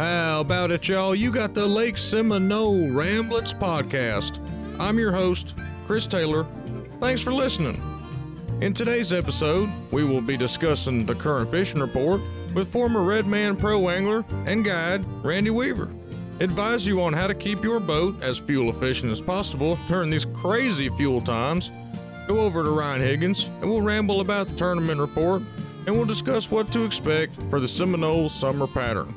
How about it, y'all? You got the Lake Seminole Ramblins podcast. I'm your host, Chris Taylor. Thanks for listening. In today's episode, we will be discussing the current fishing report with former Redman pro angler and guide Randy Weaver. Advise you on how to keep your boat as fuel efficient as possible during these crazy fuel times. Go over to Ryan Higgins and we'll ramble about the tournament report and we'll discuss what to expect for the Seminole summer pattern.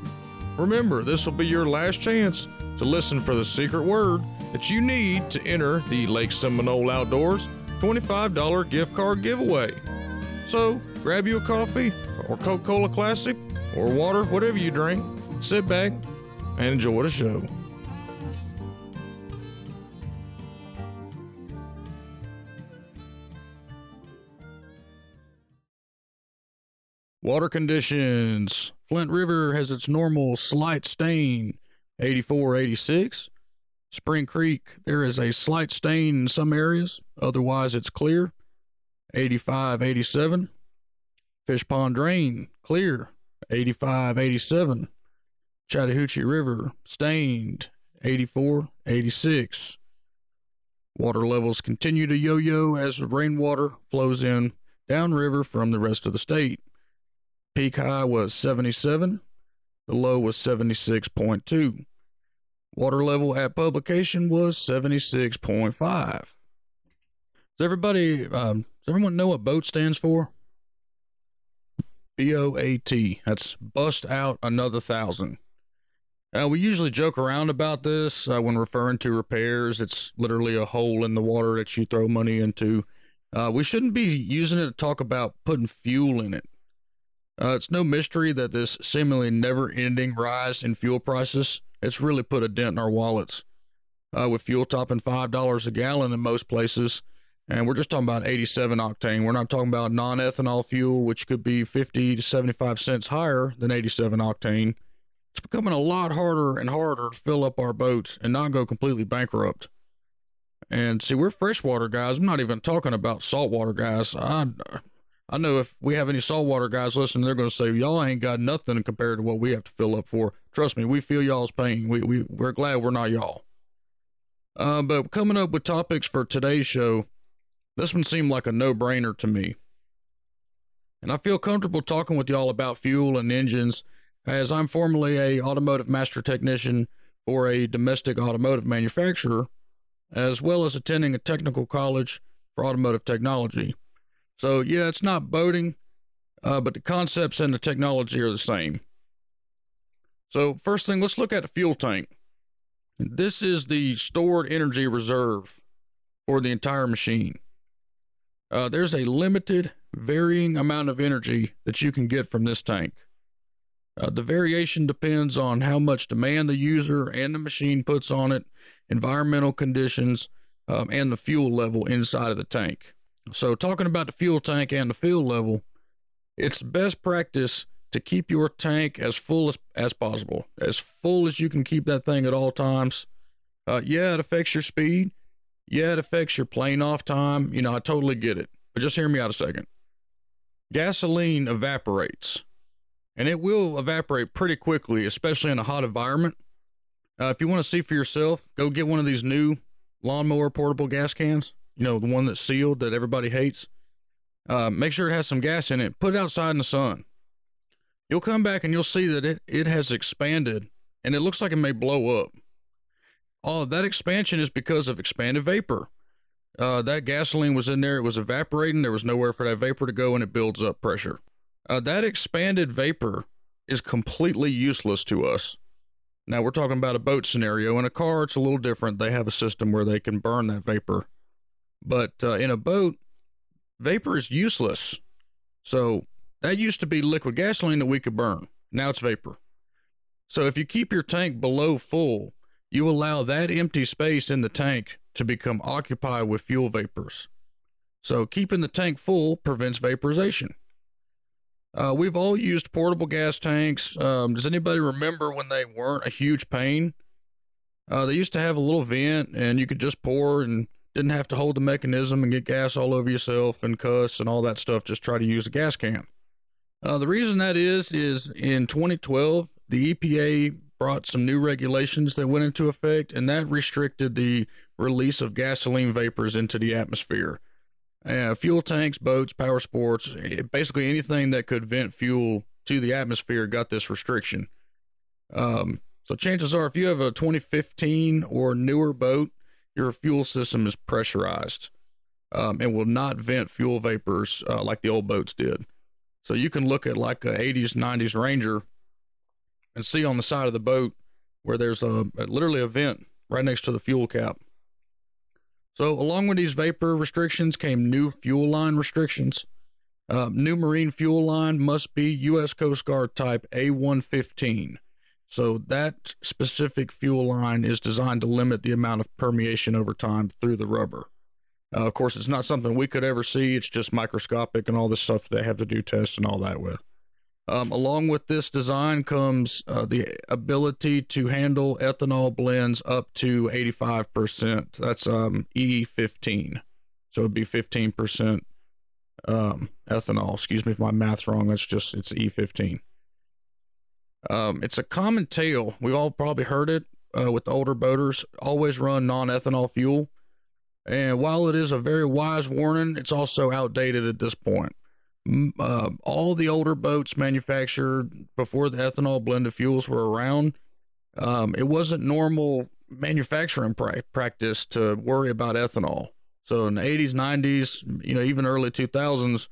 Remember, this will be your last chance to listen for the secret word that you need to enter the Lake Seminole Outdoors $25 gift card giveaway. So, grab you a coffee or Coca Cola Classic or water, whatever you drink, sit back and enjoy the show. Water conditions. Flint River has its normal slight stain, 84 86. Spring Creek, there is a slight stain in some areas, otherwise, it's clear, 85 87. Fish Pond Drain, clear, 85 87. Chattahoochee River, stained, 84 86. Water levels continue to yo yo as rainwater flows in downriver from the rest of the state. Peak high was 77. The low was 76.2. Water level at publication was 76.5. Does everybody, um, does everyone know what BOAT stands for? B O A T. That's bust out another thousand. Uh, we usually joke around about this uh, when referring to repairs. It's literally a hole in the water that you throw money into. Uh, we shouldn't be using it to talk about putting fuel in it. Uh, it's no mystery that this seemingly never ending rise in fuel prices, it's really put a dent in our wallets. Uh, with fuel topping $5 a gallon in most places, and we're just talking about 87 octane. We're not talking about non ethanol fuel, which could be 50 to 75 cents higher than 87 octane. It's becoming a lot harder and harder to fill up our boats and not go completely bankrupt. And see, we're freshwater guys. I'm not even talking about saltwater guys. I, I know if we have any saltwater guys listening, they're going to say, y'all ain't got nothing compared to what we have to fill up for. Trust me, we feel y'all's pain. We, we, we're glad we're not y'all. Uh, but coming up with topics for today's show, this one seemed like a no brainer to me. And I feel comfortable talking with y'all about fuel and engines as I'm formerly a automotive master technician for a domestic automotive manufacturer, as well as attending a technical college for automotive technology. So, yeah, it's not boating, uh, but the concepts and the technology are the same. So, first thing, let's look at the fuel tank. This is the stored energy reserve for the entire machine. Uh, there's a limited, varying amount of energy that you can get from this tank. Uh, the variation depends on how much demand the user and the machine puts on it, environmental conditions, um, and the fuel level inside of the tank. So, talking about the fuel tank and the fuel level, it's best practice to keep your tank as full as, as possible, as full as you can keep that thing at all times. Uh, yeah, it affects your speed. Yeah, it affects your plane off time. You know, I totally get it. But just hear me out a second. Gasoline evaporates, and it will evaporate pretty quickly, especially in a hot environment. Uh, if you want to see for yourself, go get one of these new lawnmower portable gas cans you know, the one that's sealed that everybody hates. Uh, make sure it has some gas in it. Put it outside in the sun. You'll come back and you'll see that it, it has expanded and it looks like it may blow up. All that expansion is because of expanded vapor. Uh, that gasoline was in there, it was evaporating, there was nowhere for that vapor to go, and it builds up pressure. Uh, that expanded vapor is completely useless to us. Now, we're talking about a boat scenario. In a car, it's a little different. They have a system where they can burn that vapor but uh, in a boat, vapor is useless. So that used to be liquid gasoline that we could burn. Now it's vapor. So if you keep your tank below full, you allow that empty space in the tank to become occupied with fuel vapors. So keeping the tank full prevents vaporization. Uh, we've all used portable gas tanks. Um, does anybody remember when they weren't a huge pain? Uh, they used to have a little vent and you could just pour and didn't have to hold the mechanism and get gas all over yourself and cuss and all that stuff. Just try to use a gas can. Uh, the reason that is, is in 2012, the EPA brought some new regulations that went into effect, and that restricted the release of gasoline vapors into the atmosphere. Uh, fuel tanks, boats, power sports, eh, basically anything that could vent fuel to the atmosphere got this restriction. Um, so chances are, if you have a 2015 or newer boat, your fuel system is pressurized um, and will not vent fuel vapors uh, like the old boats did. So you can look at like a 80s, 90s Ranger and see on the side of the boat where there's a, a literally a vent right next to the fuel cap. So along with these vapor restrictions came new fuel line restrictions. Uh, new marine fuel line must be U.S. Coast Guard type A115. So that specific fuel line is designed to limit the amount of permeation over time through the rubber. Uh, of course, it's not something we could ever see. It's just microscopic and all this stuff they have to do tests and all that with. Um, along with this design comes uh, the ability to handle ethanol blends up to 85%. That's um, E15. So it'd be 15% um, ethanol. Excuse me if my math's wrong. That's just, it's E15. Um, it's a common tale. We've all probably heard it uh, with the older boaters. Always run non ethanol fuel. And while it is a very wise warning, it's also outdated at this point. Uh, all the older boats manufactured before the ethanol blended fuels were around, um, it wasn't normal manufacturing pra- practice to worry about ethanol. So in the 80s, 90s, you know, even early 2000s,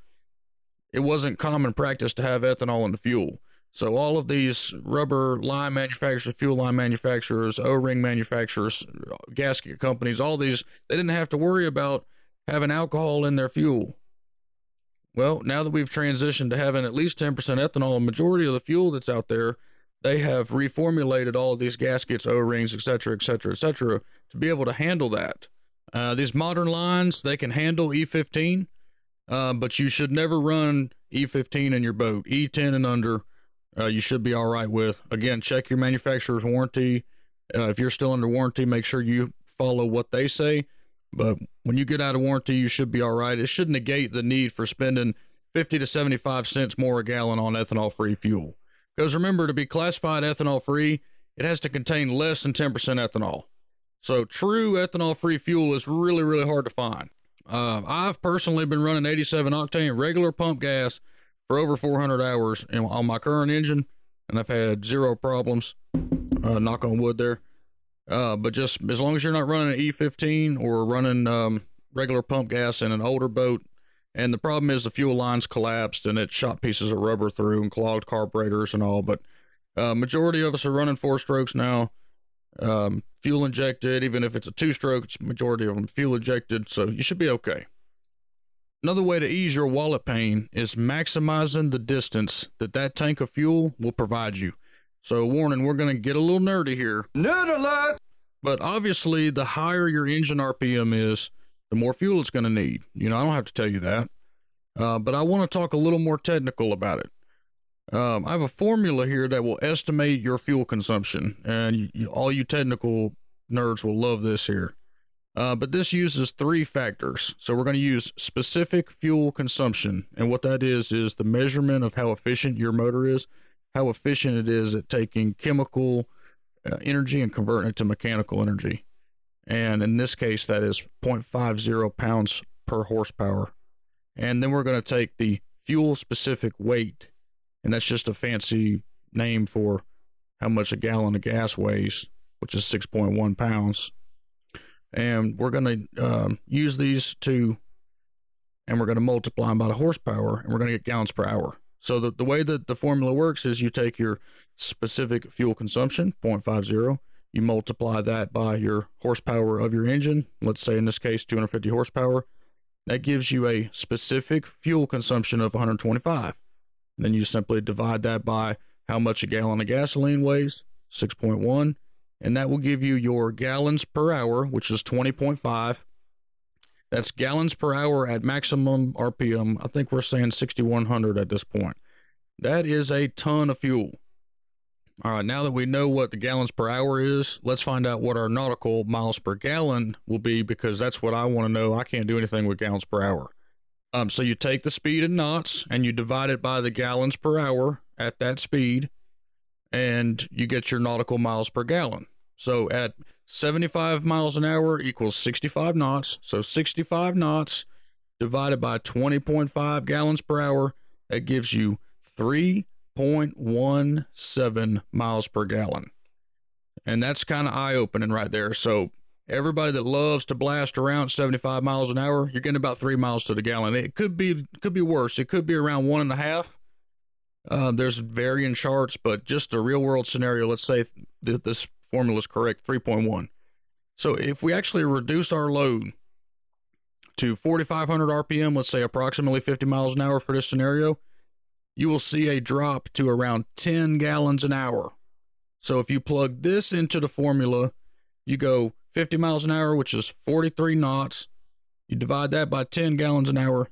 it wasn't common practice to have ethanol in the fuel. So all of these rubber line manufacturers, fuel line manufacturers, O-ring manufacturers, gasket companies, all these, they didn't have to worry about having alcohol in their fuel. Well, now that we've transitioned to having at least 10% ethanol, a majority of the fuel that's out there, they have reformulated all of these gaskets, O-rings, et cetera, et cetera, et cetera, to be able to handle that. Uh, these modern lines, they can handle E15, uh, but you should never run E15 in your boat. E10 and under uh, you should be all right with. Again, check your manufacturer's warranty. Uh, if you're still under warranty, make sure you follow what they say. But when you get out of warranty, you should be all right. It should negate the need for spending 50 to 75 cents more a gallon on ethanol free fuel. Because remember, to be classified ethanol free, it has to contain less than 10% ethanol. So true ethanol free fuel is really, really hard to find. Uh, I've personally been running 87 octane regular pump gas for over 400 hours on my current engine, and I've had zero problems. Uh, knock on wood there. Uh, but just as long as you're not running an E15 or running um, regular pump gas in an older boat, and the problem is the fuel lines collapsed and it shot pieces of rubber through and clogged carburetors and all. But uh, majority of us are running four strokes now, um, fuel injected. Even if it's a two stroke, it's majority of them fuel injected, so you should be okay. Another way to ease your wallet pain is maximizing the distance that that tank of fuel will provide you. So, warning, we're going to get a little nerdy here. Nerd alert! But obviously, the higher your engine RPM is, the more fuel it's going to need. You know, I don't have to tell you that. Uh, but I want to talk a little more technical about it. Um, I have a formula here that will estimate your fuel consumption, and you, all you technical nerds will love this here. Uh, but this uses three factors. So we're going to use specific fuel consumption. And what that is, is the measurement of how efficient your motor is, how efficient it is at taking chemical uh, energy and converting it to mechanical energy. And in this case, that is 0.50 pounds per horsepower. And then we're going to take the fuel specific weight. And that's just a fancy name for how much a gallon of gas weighs, which is 6.1 pounds and we're going to uh, use these two and we're going to multiply them by the horsepower and we're going to get gallons per hour. So the, the way that the formula works is you take your specific fuel consumption 0.50 you multiply that by your horsepower of your engine let's say in this case 250 horsepower. That gives you a specific fuel consumption of 125 and then you simply divide that by how much a gallon of gasoline weighs 6.1 and that will give you your gallons per hour, which is 20.5. That's gallons per hour at maximum RPM. I think we're saying 6,100 at this point. That is a ton of fuel. All right, now that we know what the gallons per hour is, let's find out what our nautical miles per gallon will be because that's what I want to know. I can't do anything with gallons per hour. Um, so you take the speed in knots and you divide it by the gallons per hour at that speed and you get your nautical miles per gallon. So at 75 miles an hour equals 65 knots. So 65 knots divided by 20.5 gallons per hour, that gives you 3.17 miles per gallon. And that's kind of eye opening right there. So everybody that loves to blast around 75 miles an hour, you're getting about three miles to the gallon. It could be could be worse. It could be around one and a half. Uh, there's varying charts, but just a real world scenario. Let's say th- this formula is correct, 3.1. So if we actually reduce our load to 4,500 RPM, let's say approximately 50 miles an hour for this scenario, you will see a drop to around 10 gallons an hour. So if you plug this into the formula, you go 50 miles an hour, which is 43 knots. You divide that by 10 gallons an hour,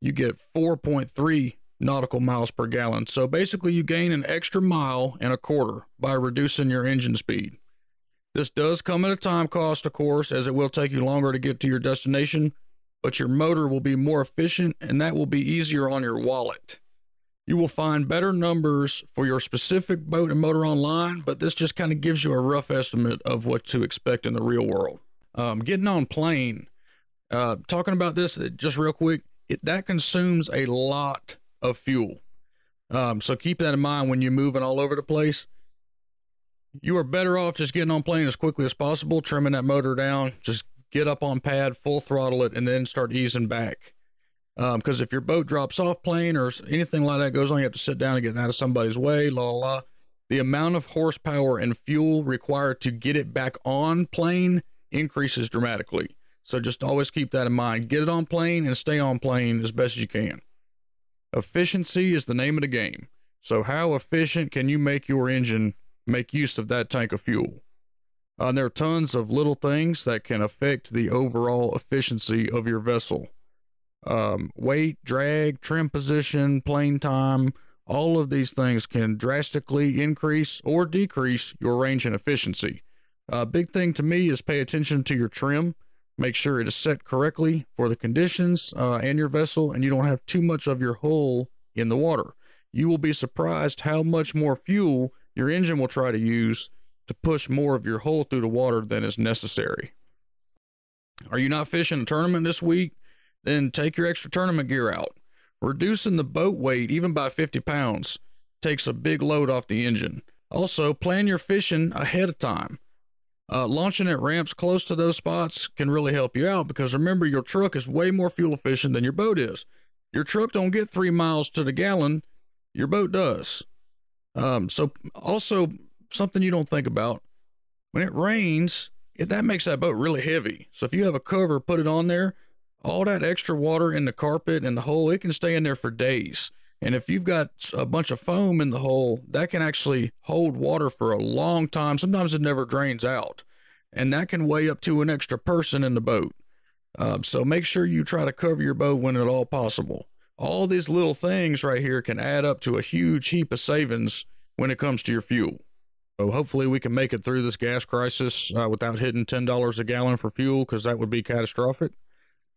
you get 4.3 nautical miles per gallon. So basically, you gain an extra mile and a quarter by reducing your engine speed. This does come at a time cost, of course, as it will take you longer to get to your destination, but your motor will be more efficient and that will be easier on your wallet. You will find better numbers for your specific boat and motor online, but this just kind of gives you a rough estimate of what to expect in the real world. Um, getting on plane, uh, talking about this just real quick, it, that consumes a lot of fuel. Um, so keep that in mind when you're moving all over the place. You are better off just getting on plane as quickly as possible, trimming that motor down, just get up on pad, full throttle it, and then start easing back. Because um, if your boat drops off plane or anything like that goes on, you have to sit down and get out of somebody's way, la la la. The amount of horsepower and fuel required to get it back on plane increases dramatically. So just always keep that in mind. Get it on plane and stay on plane as best as you can. Efficiency is the name of the game. So, how efficient can you make your engine make use of that tank of fuel? Uh, there are tons of little things that can affect the overall efficiency of your vessel um, weight, drag, trim position, plane time, all of these things can drastically increase or decrease your range and efficiency. A big thing to me is pay attention to your trim. Make sure it is set correctly for the conditions uh, and your vessel, and you don't have too much of your hull in the water. You will be surprised how much more fuel your engine will try to use to push more of your hull through the water than is necessary. Are you not fishing a tournament this week? Then take your extra tournament gear out. Reducing the boat weight, even by 50 pounds, takes a big load off the engine. Also, plan your fishing ahead of time. Uh, launching at ramps close to those spots can really help you out because remember, your truck is way more fuel efficient than your boat is. Your truck don't get three miles to the gallon, your boat does. Um, so, also something you don't think about when it rains, it, that makes that boat really heavy. So, if you have a cover, put it on there all that extra water in the carpet and the hole, it can stay in there for days. And if you've got a bunch of foam in the hole, that can actually hold water for a long time. Sometimes it never drains out. And that can weigh up to an extra person in the boat. Uh, so make sure you try to cover your boat when at all possible. All these little things right here can add up to a huge heap of savings when it comes to your fuel. So hopefully we can make it through this gas crisis uh, without hitting $10 a gallon for fuel because that would be catastrophic.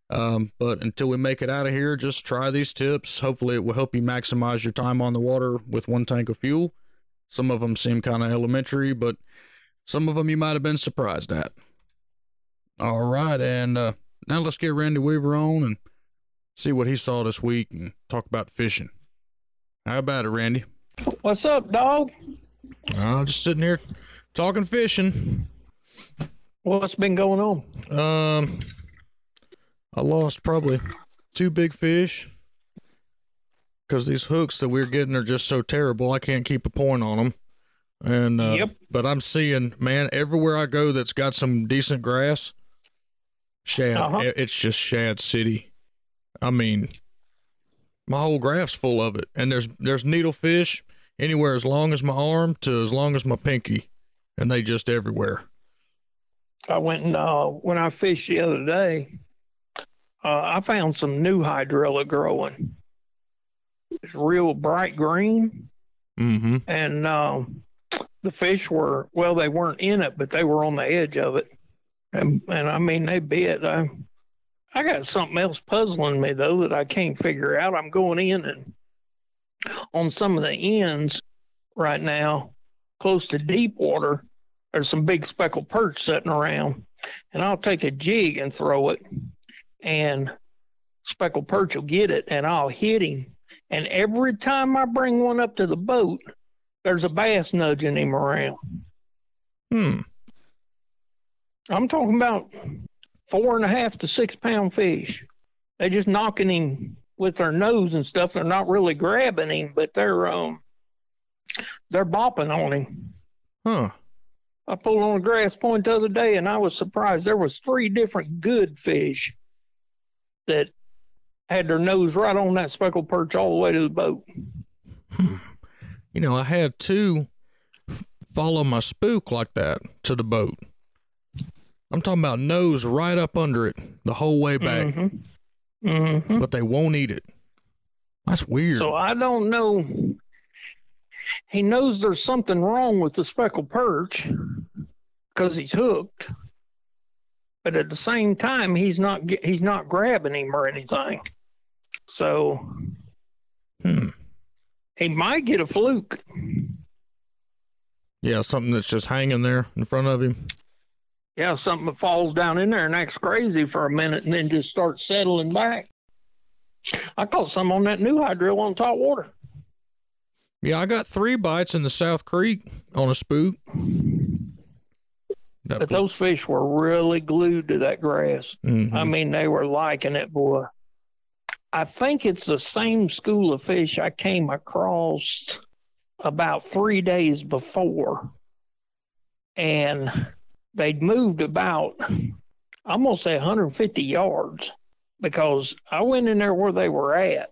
Um, but until we make it out of here, just try these tips. Hopefully, it will help you maximize your time on the water with one tank of fuel. Some of them seem kind of elementary, but some of them you might have been surprised at. All right, and uh, now let's get Randy Weaver on and see what he saw this week and talk about fishing. How about it, Randy? What's up, dog? I'm uh, just sitting here talking fishing. What's been going on? Um, I lost probably two big fish because these hooks that we're getting are just so terrible. I can't keep a point on them. And uh, yep. but I'm seeing man everywhere I go that's got some decent grass. Shad, uh-huh. it's just shad city. I mean, my whole graph's full of it, and there's there's needlefish anywhere as long as my arm to as long as my pinky, and they just everywhere. I went and uh, when I fished the other day, uh, I found some new hydrilla growing. It's real bright green. Mm-hmm. And um, the fish were, well, they weren't in it, but they were on the edge of it. And, and I mean, they bit. I, I got something else puzzling me, though, that I can't figure out. I'm going in and on some of the ends right now, close to deep water, there's some big speckled perch sitting around, and I'll take a jig and throw it, and speckled perch will get it, and I'll hit him. And every time I bring one up to the boat, there's a bass nudging him around. Hmm. I'm talking about four and a half to six pound fish. They're just knocking him with their nose and stuff. They're not really grabbing him, but they're um they're bopping on him. Huh. I pulled on a grass point the other day and I was surprised. There was three different good fish that had their nose right on that speckled perch all the way to the boat. You know, I had two follow my spook like that to the boat. I'm talking about nose right up under it the whole way back, Mm-hmm. Mm-hmm. but they won't eat it. That's weird. So I don't know. He knows there's something wrong with the speckled perch because he's hooked, but at the same time he's not he's not grabbing him or anything. So hmm. he might get a fluke. Yeah, something that's just hanging there in front of him. Yeah, something that falls down in there and acts crazy for a minute and then just starts settling back. I caught some on that new hydro on top water. Yeah, I got three bites in the South Creek on a spook. That But those fish were really glued to that grass. Mhm. I mean, they were liking it, boy. I think it's the same school of fish I came across about three days before. And they'd moved about, I'm going to say 150 yards because I went in there where they were at.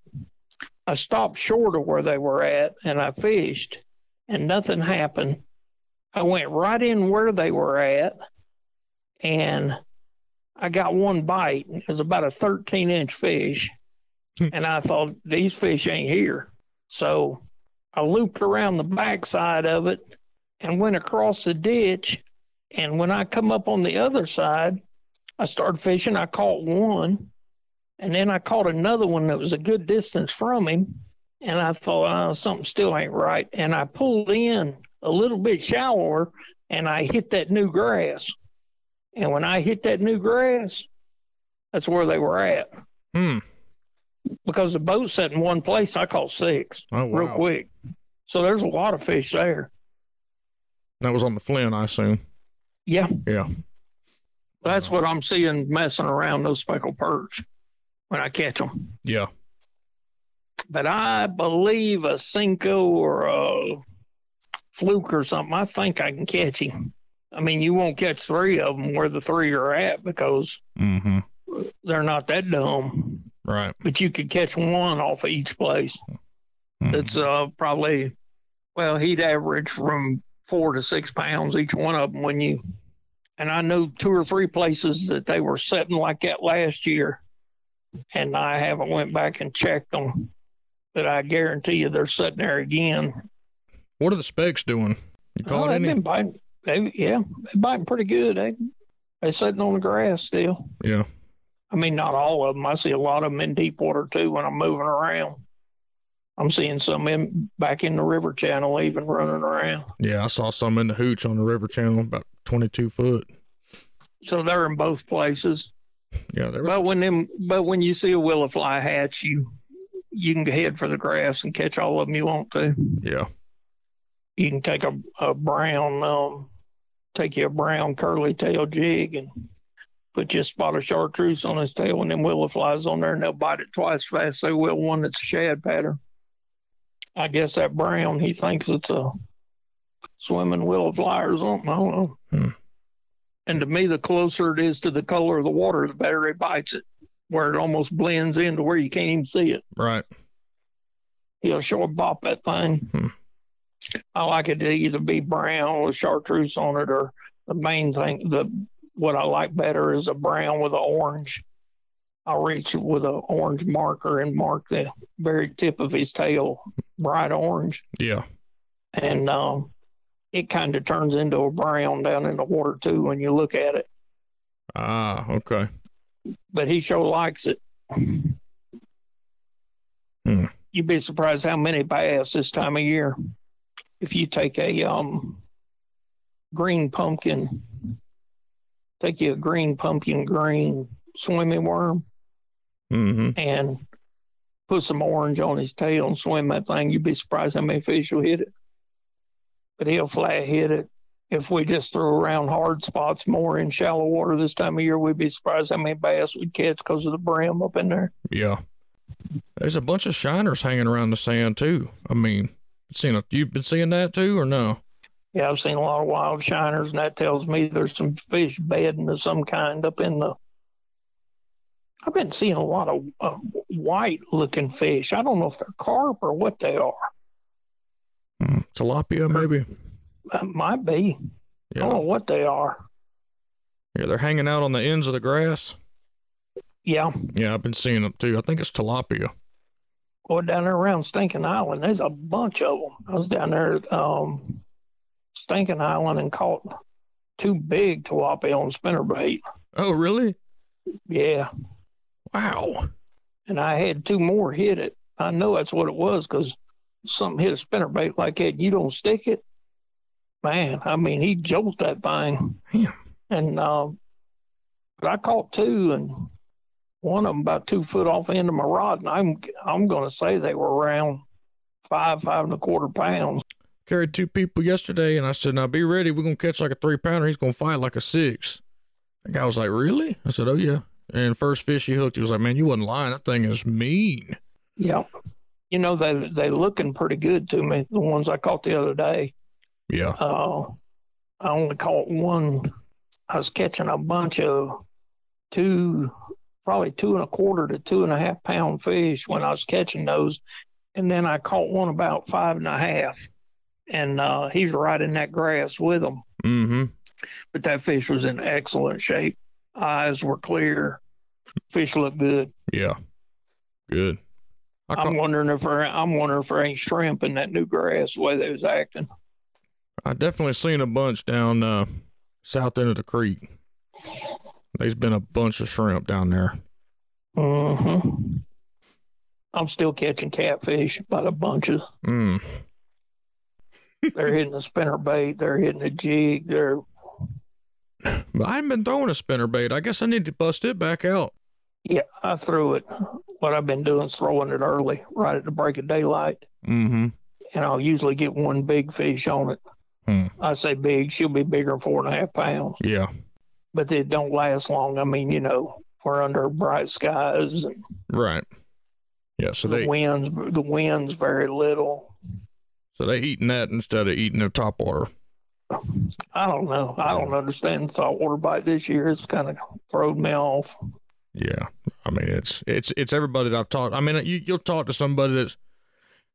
I stopped short of where they were at and I fished and nothing happened. I went right in where they were at and I got one bite. It was about a 13 inch fish. Hmm. and I thought, these fish ain't here. So I looped around the backside of it and went across the ditch. And when I come up on the other side, I started fishing. I caught one. And then I caught another one that was a good distance from him. And I thought, oh, something still ain't right. And I pulled in a little bit shallower and I hit that new grass. And when I hit that new grass, that's where they were at. Hmm. Because the boat sat in one place, I caught six Oh, real quick. So there's a lot of fish there. That was on the Flint, I assume. Yeah, Yeah. that's what I'm seeing messing around those speckled perch when I catch them. Yeah. But I believe a Senko or a fluke or something, I think I can catch him. I mean, you won't catch three of them where the three are at because Mm-hmm. they're not that dumb. Right. But you could catch one off of each place. Mhm. It's uh, probably, well, he'd average from four to six pounds each one of them when you, and I knew two or three places that they were setting like that last year, and I haven't went back and checked them, but I guarantee you they're sitting there again. What are the specs doing? You Oh, caught they've any? been biting. They, yeah, they're biting pretty good. They, they sitting on the grass still. Yeah. I mean, not all of them. I see a lot of them in deep water too when I'm moving around. I'm seeing some in back in the river channel even running around. Yeah, I saw some in the hooch on the river channel, about 22 foot. So they're in both places. Yeah, there was. But when them, but when you see a willow fly hatch, you you can head for the grass and catch all of them you want to. yeah. You can take a, a brown, um, take you a brown curly tail jig and put you a spot of chartreuse on his tail, and then willow flies on there, and they'll bite it twice as fast as they will one that's a shad pattern. I guess that brown, he thinks it's a swimming willow fly or something. I don't know. Hmm. And to me, the closer it is to the color of the water, the better it bites it, where it almost blends into where you can't even see it. Right. He'll sure bop that thing. Hmm. I like it to either be brown with chartreuse on it, or the main thing, the what I like better is a brown with an orange. I'll reach with an orange marker and mark the very tip of his tail bright orange, Yeah. and um, it kind of turns into a brown down in the water too when you look at it. Ah, okay. But he sure likes it. Hmm. You'd be surprised how many bass this time of year. If you take a um green pumpkin. Take you a green pumpkin green swimming worm Mm-hmm. and put some orange on his tail and swim that thing. You'd be surprised how many fish will hit it. But he'll flat hit it. If we just threw around hard spots more in shallow water this time of year, we'd be surprised how many bass we'd catch because of the brim up in there. Yeah. There's a bunch of shiners hanging around the sand too. I mean, seen a, you've been seeing that too, or no? Yeah, I've seen a lot of wild shiners, and that tells me there's some fish bedding of some kind up in the. I've been seeing a lot of uh, white looking fish. I don't know if they're carp or what they are. Hmm, Tilapia, maybe. That might be. I don't know what they are. Yeah, they're hanging out on the ends of the grass. Yeah, Yeah, I've been seeing them too. I think it's tilapia. Going down there around Stinking Island. There's a bunch of them. I was down there at um, Stinking Island and caught two big tilapia on spinnerbait. Oh, really? Yeah, Wow. and I had two more hit it. I know that's what it was because something hit a spinnerbait like that. You don't stick it, man. I mean, he jolted that thing, Damn. and um, but I caught two, and one of them about two foot off the end of my rod, and I'm I'm going to say they were around five five and a quarter pounds. Carried two people yesterday, and I said, "Now be ready. We're gonna catch like a three pounder. He's gonna fight like a six. The guy was like, "Really?" I said, "Oh yeah." And first fish he hooked, he was like, "Man, you wasn't lying. That thing is mean." Yeah, You know they they looking pretty good to me. The ones I caught the other day. Yeah. Uh, I only caught one. I was catching a bunch of two, probably two and a quarter to two and a half pound fish when I was catching those, and then I caught one about five and a half, and uh, he's right in that grass with them. Mm-hmm. But that fish was in excellent shape. Eyes were clear. Fish looked good. Yeah. Good. I I'm caught, wondering if there, I'm wondering if there ain't shrimp in that new grass the way they was acting. I definitely seen a bunch down uh, south end of the creek. There's been a bunch of shrimp down there. Mm-hmm. I'm still catching catfish by the bunches. Mm. They're hitting the spinner bait. They're hitting the jig. They're But I haven't been throwing a spinner bait. I guess I need to bust it back out. yeah. I threw it. What I've been doing is throwing it early, right at the break of daylight, Mm-hmm. and I'll usually get one big fish on it. Hmm. I say big. She'll be bigger than four and a half pounds, Yeah. But they don't last long. I mean, you know, we're under bright skies and Right. Yeah. So the they winds. The winds very little. so they eating that instead of eating the top water. I don't know. I don't understand the saltwater bite this year. It's kind of thrown me off. Yeah. I mean, it's it's it's everybody that I've talked. I mean, you you'll talk to somebody that's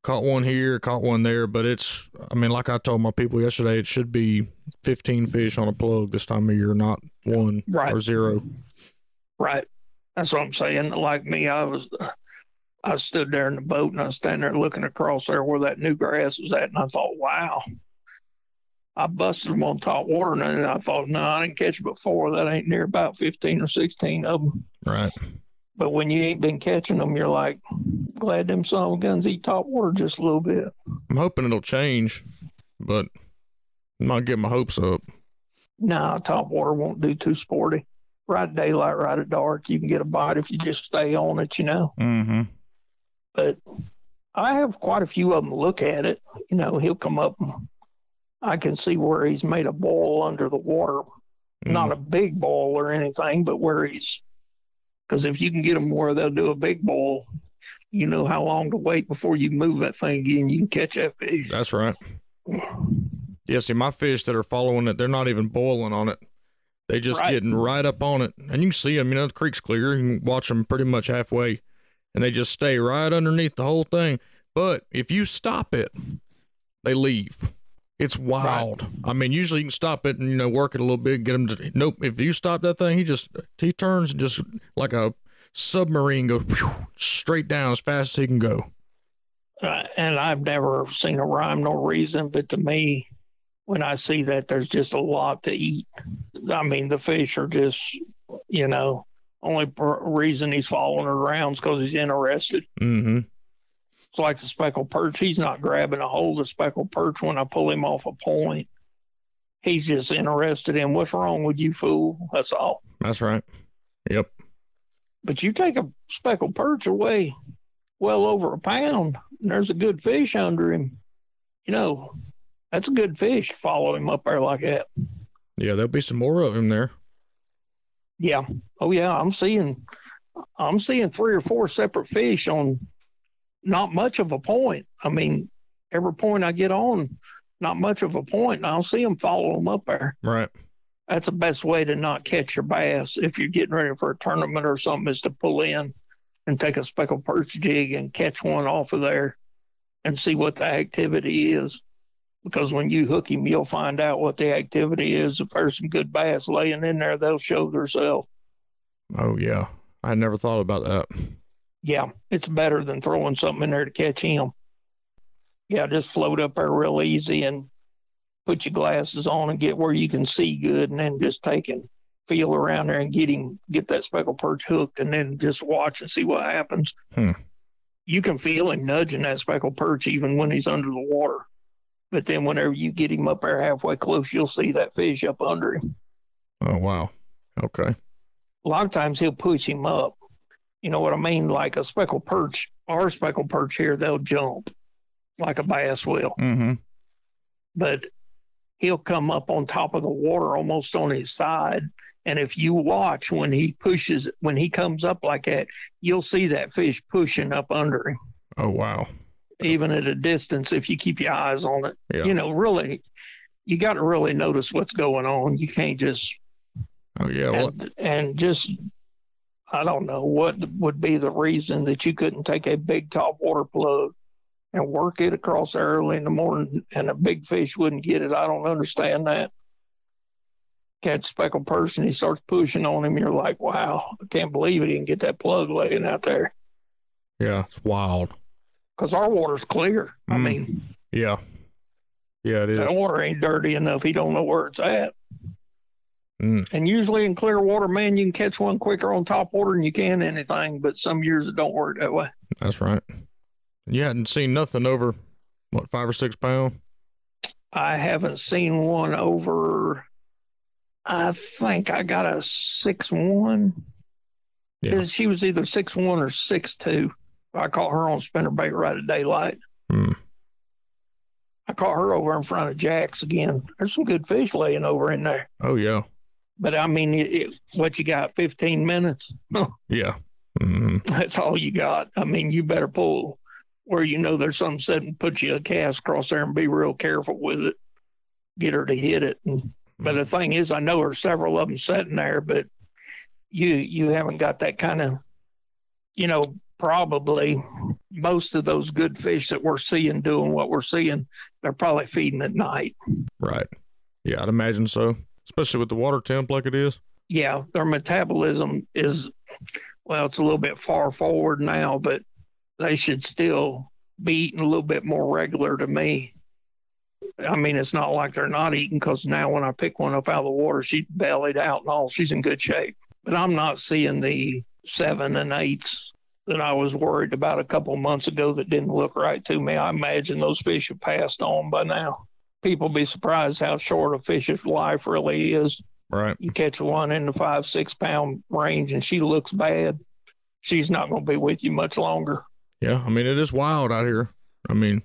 caught one here, caught one there, but it's. I mean, like I told my people yesterday, it should be 15 fish on a plug this time of year, not one Right. or zero. Right. That's what I'm saying. Like me, I was, I stood there in the boat and I was standing there looking across there where that new grass was at, and I thought, wow. I busted them on top water, and then I thought, no, I didn't catch but four. That ain't near about 15 or 16 of them. Right. But when you ain't been catching them, you're like, glad them son of guns eat top water just a little bit. I'm hoping it'll change, but I'm not getting my hopes up. Nah, top water won't do too sporty. Right at daylight, right at dark, you can get a bite if you just stay on it, you know. Mm-hmm. but I have quite a few of them look at it. You know, he'll come up. And I can see where he's made a boil under the water, not a big boil or anything, but where he's. Because if you can get them where they'll do a big boil, you know how long to wait before you move that thing again. You can catch that fish. That's right. Yeah, see, my fish that are following it, they're not even boiling on it. They just Right. getting right up on it, and you can see them. You know, the creek's clear. You can watch them pretty much halfway, and they just stay right underneath the whole thing. But if you stop it, they leave. It's wild. I mean, usually you can stop it and you know work it a little bit, and get them to. Nope. If you stop that thing, he just he turns and just like a submarine goes whew, straight down as fast as he can go. Uh, and I've never seen a rhyme nor reason, but to me, when I see that, there's just a lot to eat. I mean, the fish are just, you know, only reason he's following around is because he's interested. Mm-hmm. Like the speckled perch. He's not grabbing a hold of speckled perch when I pull him off a point. He's just interested in what's wrong with you, fool. That's all. That's right. Yep. But you take a speckled perch away well over a pound, and there's a good fish under him. You know, that's a good fish to follow him up there like that. Yeah, there'll be some more of him there. Yeah. Oh yeah, I'm seeing I'm seeing three or four separate fish on not much of a point. I mean, every point I get on, not much of a point, point. I'll see them follow them up there. Right. That's the best way to not catch your bass if you're getting ready for a tournament or something is to pull in and take a speckled perch jig and catch one off of there and see what the activity is. Because when you hook him, you'll find out what the activity is. If there's some good bass laying in there, they'll show themselves. Oh yeah. I never thought about that. Yeah, it's better than throwing something in there to catch him. Yeah, just float up there real easy and put your glasses on and get where you can see good, and then just take and feel around there and get him, get that speckled perch hooked, and then just watch and see what happens. Hmm. You can feel him nudging that speckled perch even when he's under the water. But then whenever you get him up there halfway close, you'll see that fish up under him. Oh wow. Okay. A lot of times he'll push him up. You know what I mean? Like a speckled perch, our speckled perch here, they'll jump like a bass will. Mm-hmm. But he'll come up on top of the water almost on his side. And if you watch when he pushes, when he comes up like that, you'll see that fish pushing up under him, Oh wow. even at a distance if you keep your eyes on it. Yeah. You know, really, you got to really notice what's going on. You can't just Oh yeah. Well, and, and just I don't know what would be the reason that you couldn't take a big top water plug and work it across there early in the morning and a big fish wouldn't get it. I don't understand that. Catch speckled person, he starts pushing on him. You're like, wow, I can't believe it. He can get that plug laying out there yeah. It's wild. because our water's clear. I Mm. mean, Yeah. Yeah, it is. that water ain't dirty enough. He don't know where it's at. Mm. And usually in clear water, man, you can catch one quicker on top water than you can anything. But some years it don't work that way. That's right. You hadn't seen nothing over what five or six pound. I haven't seen one over. I think I got a six one. Yeah. She was either six one or six two. I caught her on spinnerbait right at daylight. Hmm. I caught her over in front of Jack's again. There's some good fish laying over in there. Oh yeah. But I mean, it, it, what you got? Fifteen minutes. Yeah. hmm That's all you got. I mean, you better pull where you know there's something set and put you a cast across there and be real careful with it. Get her to hit it. And, but the thing is, I know there's several of them sitting there, but you you haven't got that kind of, you know, probably most of those good fish that we're seeing doing what we're seeing, they're probably feeding at night. Right. Yeah, I'd imagine so. Especially with the water temp like it is. yeah, their metabolism is well, it's a little bit far forward now, but they should still be eating a little bit more regular to me. I mean, it's not like they're not eating because now when I pick one up out of the water, she's bellied out and all. She's in good shape. But I'm not seeing the seven and eights that I was worried about a couple months ago that didn't look right to me. I imagine those fish have passed on by now. People be surprised how short a fish's life really is Right. you catch one in the five six pound range and she looks bad she's not going to be with you much longer Yeah. I mean, it is wild out here. I mean,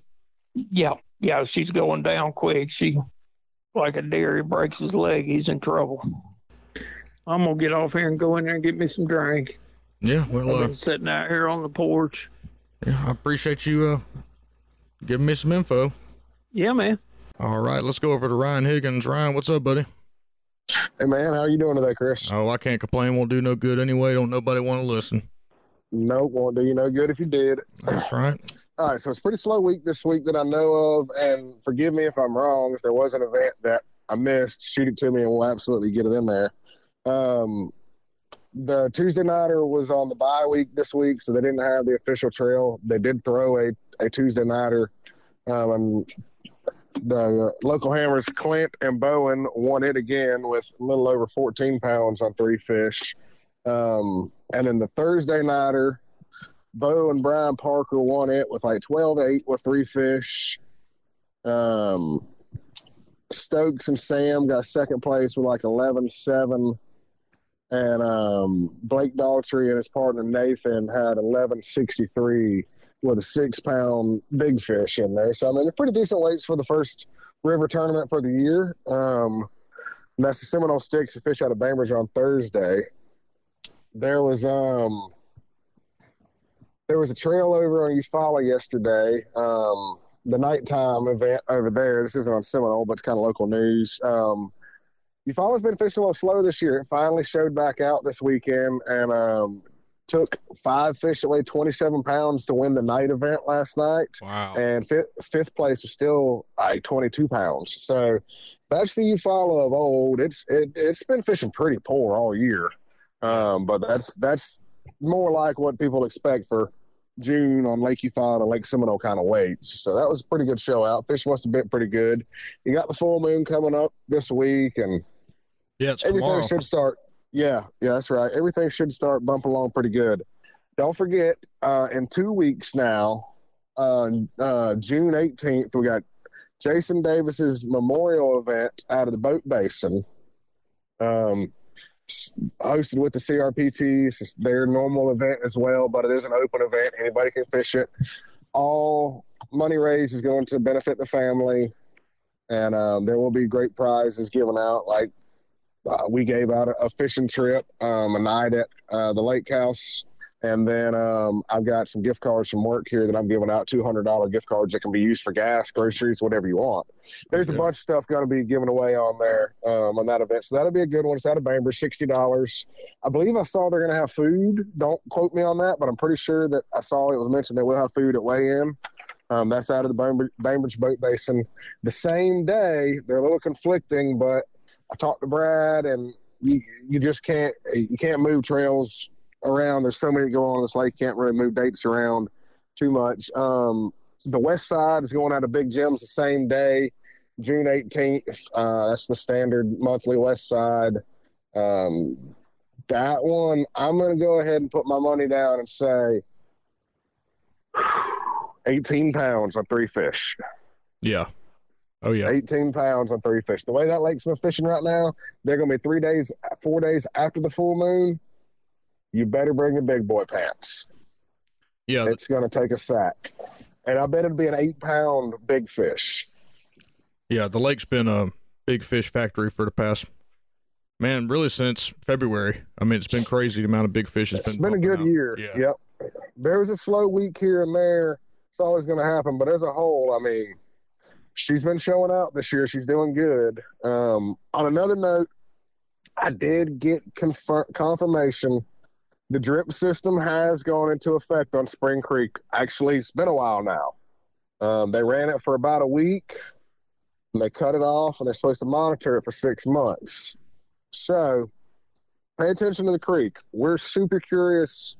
yeah yeah she's going down quick she like a deer he breaks his leg he's in trouble i'm going to get off here and go in there and get me some drink yeah. Well, i've uh, sitting out here on the porch yeah, I appreciate you uh giving me some info. yeah man All right, let's go over to Ryan Higgins. Ryan, what's up, buddy? Hey man, how you doing today, Chris? Oh, I can't complain. Won't do no good anyway. Don't nobody want to listen. Nope, won't do you no good if you did. That's right. All right, so it's a pretty slow week this week that I know of, and forgive me if I'm wrong. If there was an event that I missed, shoot it to me, and we'll absolutely get it in there. Um, the Tuesday nighter was on the bye week this week, so they didn't have the official trail. They did throw a, a Tuesday nighter, um, the local hammers Clint and Bowen won it again with a little over 14 pounds on three fish. Um, and then the Thursday nighter, Bo and Brian Parker won it with like 12 8 with three fish. Um, Stokes and Sam got second place with like 11 7. And um, Blake Daltrey and his partner Nathan had 1163 with a six pound big fish in there. So, I mean, they're pretty decent weights for the first river tournament for the year. Um, that's the Seminole Sticks, a fish out of Bainbridge on Thursday. There was um there was a trail over on Eufaula yesterday. Um, the nighttime event over there. This isn't on Seminole, but it's kind of local news. Um, Eufaula's been fishing a little slow this year. It finally showed back out this weekend and um, took five fish that weighed 27 pounds to win the night event last night. Wow. And fifth, fifth place was still like 22 pounds. So that's the Eufaula of old. It's it, it's been fishing pretty poor all year, um, but that's that's more like what people expect for June on Lake Eufaula and Lake Seminole kind of weights. So that was a pretty good show out. Fish must have been pretty good. You got the full moon coming up this week, and yeah, everything tomorrow. should start. Yeah, yeah, that's right. Everything should start bumping along pretty good. Don't forget, uh, in two weeks now, uh, uh, June 18th, we got Jason Davis's memorial event out of the boat basin. Um, hosted with the CRPT. It's their normal event as well, but it is an open event. Anybody can fish it. All money raised is going to benefit the family, and um, there will be great prizes given out. Like uh, we gave out a, a fishing trip, um, a night at uh, the lake house and then um, I've got some gift cards from work here that I'm giving out $200 gift cards that can be used for gas, groceries, whatever you want. There's a bunch of stuff going to be given away on there um, on that event. So that'll be a good one. It's out of Bainbridge, $60. I believe I saw they're going to have food. Don't quote me on that, but I'm pretty sure that I saw it was mentioned that we'll have food at weigh in. Um, that's out of the Bainbridge, Bainbridge Boat Basin. The same day, they're a little conflicting, but I talked to Brad and you, you just can't you can't move trails around. There's so many going on this lake, can't really move dates around too much. Um, the west side is going out of Big Jim's the same day, June 18th. Uh, that's the standard monthly west side. Um, that one, I'm going to go ahead and put my money down and say 18 pounds on three fish. Yeah. Oh yeah. 18 pounds on three fish. The way that lake's been fishing right now, they're going to be three days, four days after the full moon you better bring your big boy pants. Yeah, it's going to take a sack, and I bet it'll be an eight pound big fish. Yeah, the lake's been a big fish factory for the past man, really since February. I mean, it's been crazy the amount of big fish. It's been, been a good out. year. Yeah. Yep. There was a slow week here and there. It's always going to happen, but as a whole, I mean, she's been showing out this year. She's doing good. Um, on another note, I did get confirm- confirmation the drip system has gone into effect on Spring Creek. Actually, it's been a while now. Um, they ran it for about a week and they cut it off and they're supposed to monitor it for six months. So pay attention to the creek. We're super curious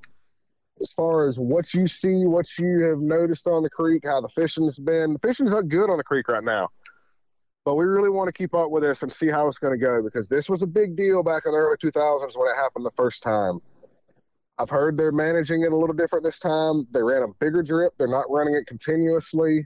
as far as what you see, what you have noticed on the creek, how the fishing's been. The fishing's not good on the creek right now. But we really want to keep up with this and see how it's going to go because this was a big deal back in the early 2000s when it happened the first time. I've heard they're managing it a little different this time. They ran a bigger drip. They're not running it continuously.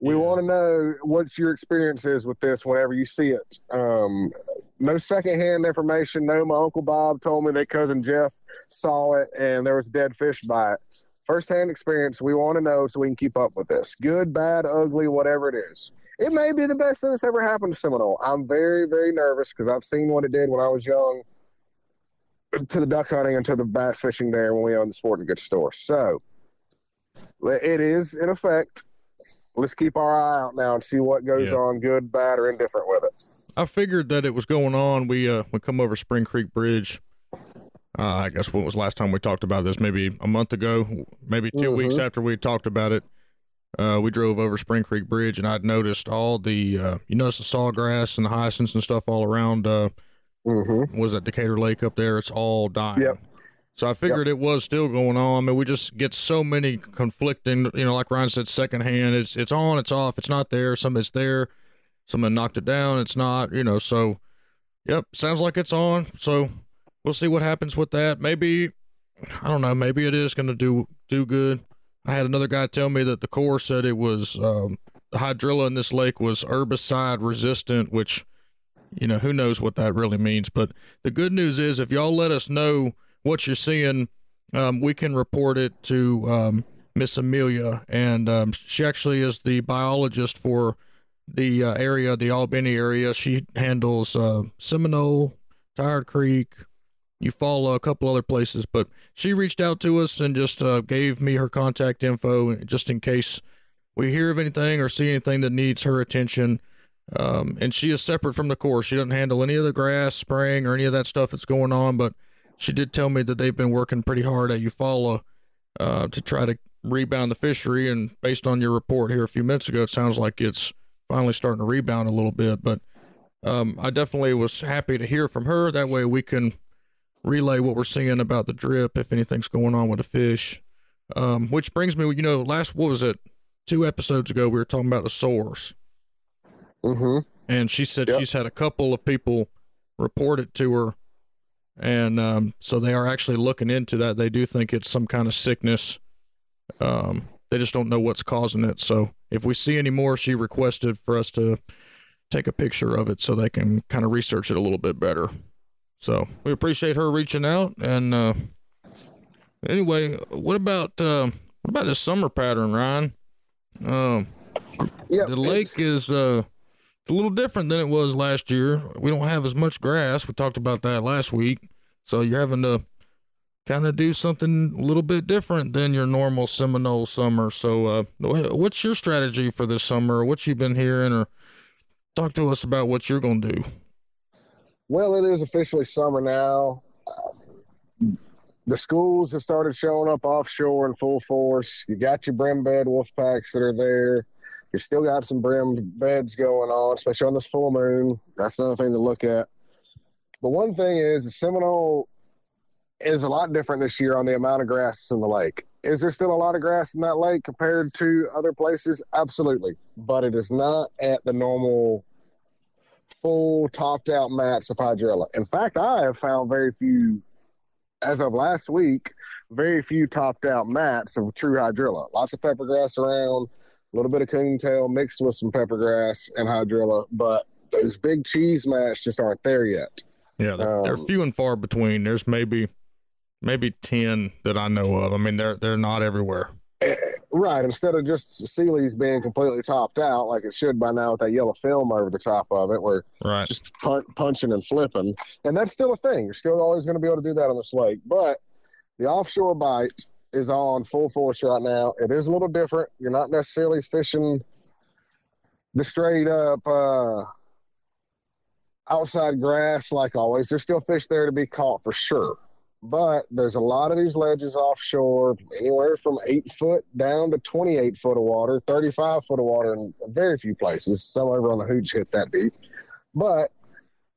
We yeah. want to know what your experience is with this whenever you see it. Um, no secondhand information. No, my uncle Bob told me that cousin Jeff saw it and there was dead fish by it. Firsthand experience. We want to know so we can keep up with this. Good, bad, ugly, whatever it is. It may be the best thing that's ever happened to Seminole. I'm very, very nervous because I've seen what it did when I was young to the duck hunting and to the bass fishing there when we owned the sporting goods store. So it is in effect. Let's keep our eye out now and see what goes yeah. on, good, bad, or indifferent with it. I figured that it was going on. We uh we come over Spring Creek Bridge. Uh, I guess what was last time we talked about this? Maybe a month ago, maybe 2 mm-hmm. weeks after we talked about it. Uh, we drove over Spring Creek Bridge, and I'd noticed all the uh, you notice the sawgrass and the hyacinths and stuff all around uh, Mm-hmm. Was that Decatur Lake up there? It's all dying. Yep. So I figured yep. it was still going on. I mean, we just get so many conflicting, you know, like Ryan said, secondhand. It's it's on, it's off, it's not there. Some it's there. Someone knocked it down. It's not, you know. So, yep, sounds like it's on. So we'll see what happens with that. Maybe I don't know. Maybe it is going to do do good. I had another guy tell me that the Corps said it was um, the hydrilla in this lake was herbicide resistant, which you know who knows what that really means. But the good news is, if y'all let us know what you're seeing, um, we can report it to um, Miss Amelia, and um, she actually is the biologist for the uh, area, the Albany area. She handles uh, Seminole, Tired Creek, Eufaula, a couple other places. But she reached out to us and just uh, gave me her contact info just in case we hear of anything or see anything that needs her attention. Um, and she is separate from the Corps. She doesn't handle any of the grass spraying or any of that stuff that's going on. But she did tell me that they've been working pretty hard at Eufaula uh, to try to rebound the fishery. And based on your report here a few minutes ago, it sounds like it's finally starting to rebound a little bit. But um, I definitely was happy to hear from her. That way we can relay what we're seeing about the drip if anything's going on with the fish. Um, which brings me, you know, last what was it? Two episodes ago, we were talking about the sores. Mm-hmm. And she said Yep. she's had a couple of people report it to her. And um, so they are actually looking into that. They do think it's some kind of sickness. Um, they just don't know what's causing it. So if we see any more, she requested for us to take a picture of it so they can kind of research it a little bit better. So we appreciate her reaching out. And uh, anyway, what about uh, what about the summer pattern, Ryan? Um, Yeah, the lake is uh a little different than it was last year. We don't have as much grass. We talked about that last week. So you're having to kind of do something a little bit different than your normal Seminole summer. So uh what's your strategy for this summer? What you've been hearing or talk to us about what you're going to do. Well, it is officially summer now. The schools have started showing up offshore in full force. You got your brim bed wolf packs that are there. You still got some brim beds going on, especially on this full moon. That's another thing to look at. But one thing is, the Seminole is a lot different this year on the amount of grass in the lake. Is there still a lot of grass in that lake compared to other places? Absolutely. But it is not at the normal full topped out mats of hydrilla. In fact, I have found very few, as of last week, very few topped out mats of true hydrilla. Lots of pepper grass around, a little bit of coontail mixed with some pepper grass and hydrilla, but those big cheese mats just aren't there yet. Yeah, they're, they're Um, few and far between. There's maybe maybe 10 that I know of. I mean, they're they're not everywhere. Right. Instead of just Sealy's being completely topped out like it should by now with that yellow film over the top of it, where Right. just pun- punching and flipping. And that's still a thing. You're still always going to be able to do that on this lake. But the offshore bite is on full force right now. It is a little different. You're not necessarily fishing the straight up uh, outside grass like always. There's still fish there to be caught for sure. But there's a lot of these ledges offshore, anywhere from eight foot down to 28 foot of water, 35 foot of water in very few places. Some over on the hooch hit that deep. But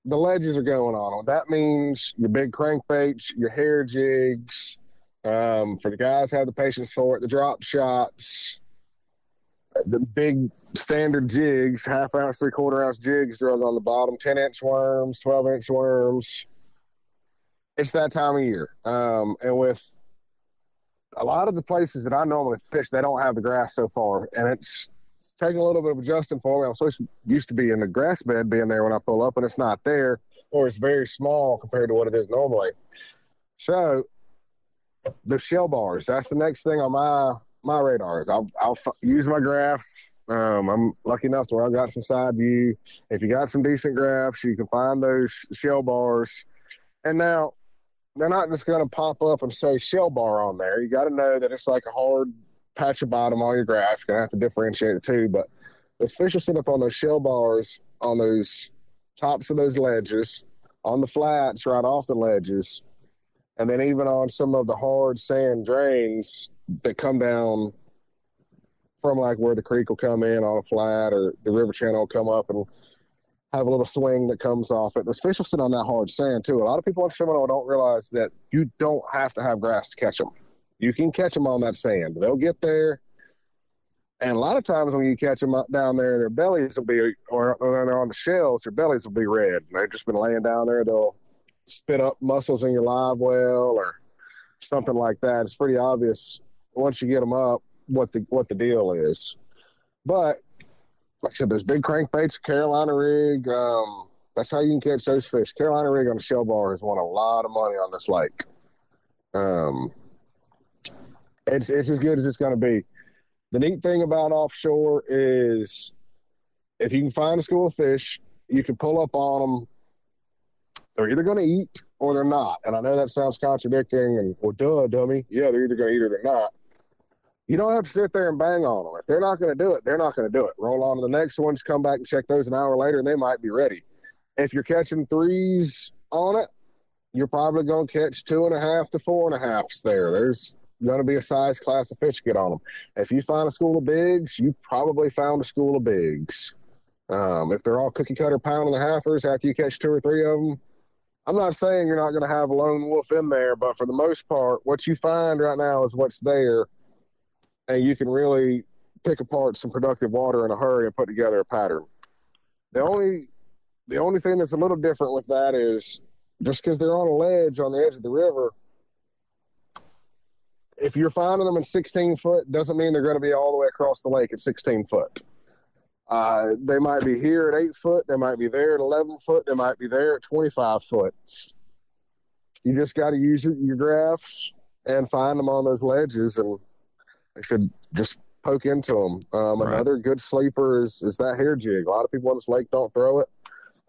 the ledges are going on. That means your big crankbaits, your hair jigs, um, for the guys have the patience for it, the drop shots, the big standard jigs, half ounce, three quarter ounce jigs drug on the bottom, 10 inch worms, 12 inch worms. It's that time of year. Um, and with a lot of the places that I normally fish, they don't have the grass so far. And it's taking a little bit of adjusting for me. I'm supposed used to be in the grass bed being there when I pull up, and it's not there, or it's very small compared to what it is normally. So the shell bars, that's the next thing on my my radars. I'll I'll f- use my graphs. Um, I'm lucky enough to where I've got some side view. If you got some decent graphs, you can find those shell bars. And now they're not just going to pop up and say shell bar on there. You got to know that it's like a hard patch of bottom on your graph. You're going to have to differentiate the two. But those fish will sit up on those shell bars on those tops of those ledges, on the flats right off the ledges, and then even on some of the hard sand drains that come down from like where the creek will come in on a flat or the river channel will come up and have a little swing that comes off it. Those fish will sit on that hard sand too. A lot of people on Seminole don't realize that you don't have to have grass to catch them. You can catch them on that sand. They'll get there. And a lot of times when you catch them down there, their bellies will be, or when they're on the shells, their bellies will be red. They've just been laying down there. They'll spit up mussels in your live well or something like that. It's pretty obvious once you get them up what the what the deal is. But like I said, there's big crankbaits, Carolina rig. Um, that's how you can catch those fish. Carolina rig on a shell bar has won a lot of money on this lake. Um, it's it's as good as it's going to be. The neat thing about offshore is if you can find a school of fish, you can pull up on them. They're either going to eat or they're not. And I know that sounds contradicting and well, duh, dummy. Yeah, they're either going to eat or they're not. You don't have to sit there and bang on them. If they're not going to do it, they're not going to do it. Roll on to the next ones, come back and check those an hour later, and they might be ready. If you're catching threes on it, you're probably going to catch two and a half to four and a halfs there. There's going to be a size class of fish get on them. If you find a school of bigs, you probably found a school of bigs. Um, if they're all cookie cutter pound and a halfers after you catch two or three of them, I'm not saying you're not going to have a lone wolf in there, but for the most part, what you find right now is what's there, and you can really pick apart some productive water in a hurry and put together a pattern. The only the only thing that's a little different with that is just because they're on a ledge on the edge of the river, if you're finding them in 16 foot, doesn't mean they're going to be all the way across the lake at 16 foot. Uh, they might be here at eight foot. They might be there at 11 foot. They might be there at 25 foot. You just got to use your, your graphs and find them on those ledges. And I should just poke into them. Um, right. Another good sleeper is, is that hair jig. A lot of people on this lake don't throw it.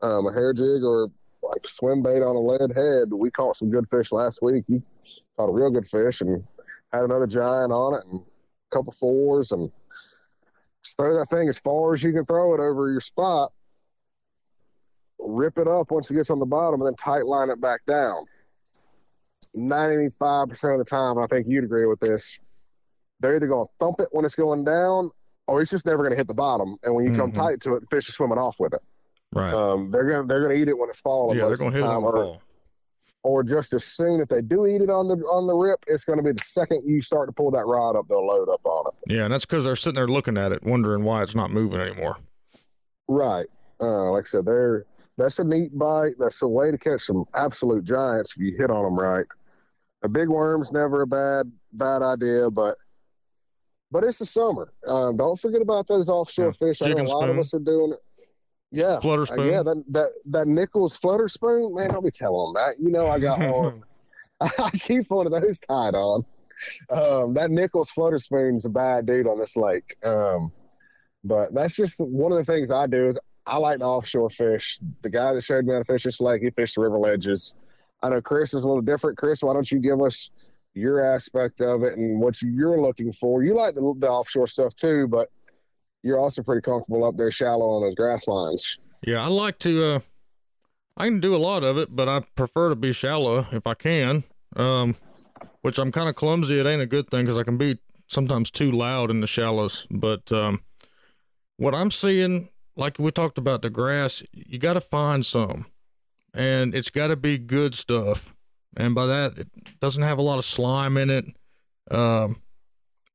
Um, a hair jig or like swim bait on a lead head. We caught some good fish last week. You caught a real good fish and had another giant on it and a couple fours and throw that thing as far as you can throw it over your spot. Rip it up once it gets on the bottom and then tight line it back down. 95% of the time, I think you'd agree with this, they're either going to thump it when it's going down or it's just never going to hit the bottom. And when you mm-hmm. come tight to it, fish are swimming off with it. Right. Um, they're gonna they're gonna eat it when it's falling. Yeah, they're gonna hit it on the fall or just as soon if they do eat it on the on the rip, it's going to be the second you start to pull that rod up, they'll load up on it. Yeah, and that's because they're sitting there looking at it, wondering why it's not moving anymore. Right. Uh, like I said, they're that's a neat bite. That's a way to catch some absolute giants if you hit on them right. A big worm's never a bad bad idea, but but it's the summer. Um, don't forget about those offshore yeah. fish. Chicken I know a lot spoon. of us are doing it. Yeah, flutter spoon. Uh, yeah, that that that Nichols flutter spoon, man. Don't be telling them that. You know, I got one. I keep one of those tied on. Um, that Nichols flutter spoon's a bad dude on this lake. Um, but that's just one of the things I do is I like to offshore fish. The guy that showed me how to fish this lake, he fished the river ledges. I know Chris is a little different. Chris, why don't you give us your aspect of it and what you're looking for? You like the, the offshore stuff too, but you're also pretty comfortable up there shallow on those grass lines. Yeah, I like to. Uh, I can do a lot of it, but I prefer to be shallow if I can. Um, which I'm kind of clumsy. It ain't a good thing because I can be sometimes too loud in the shallows. But um, what I'm seeing, like we talked about the grass, you got to find some, and it's got to be good stuff. And by that, it doesn't have a lot of slime in it. Um,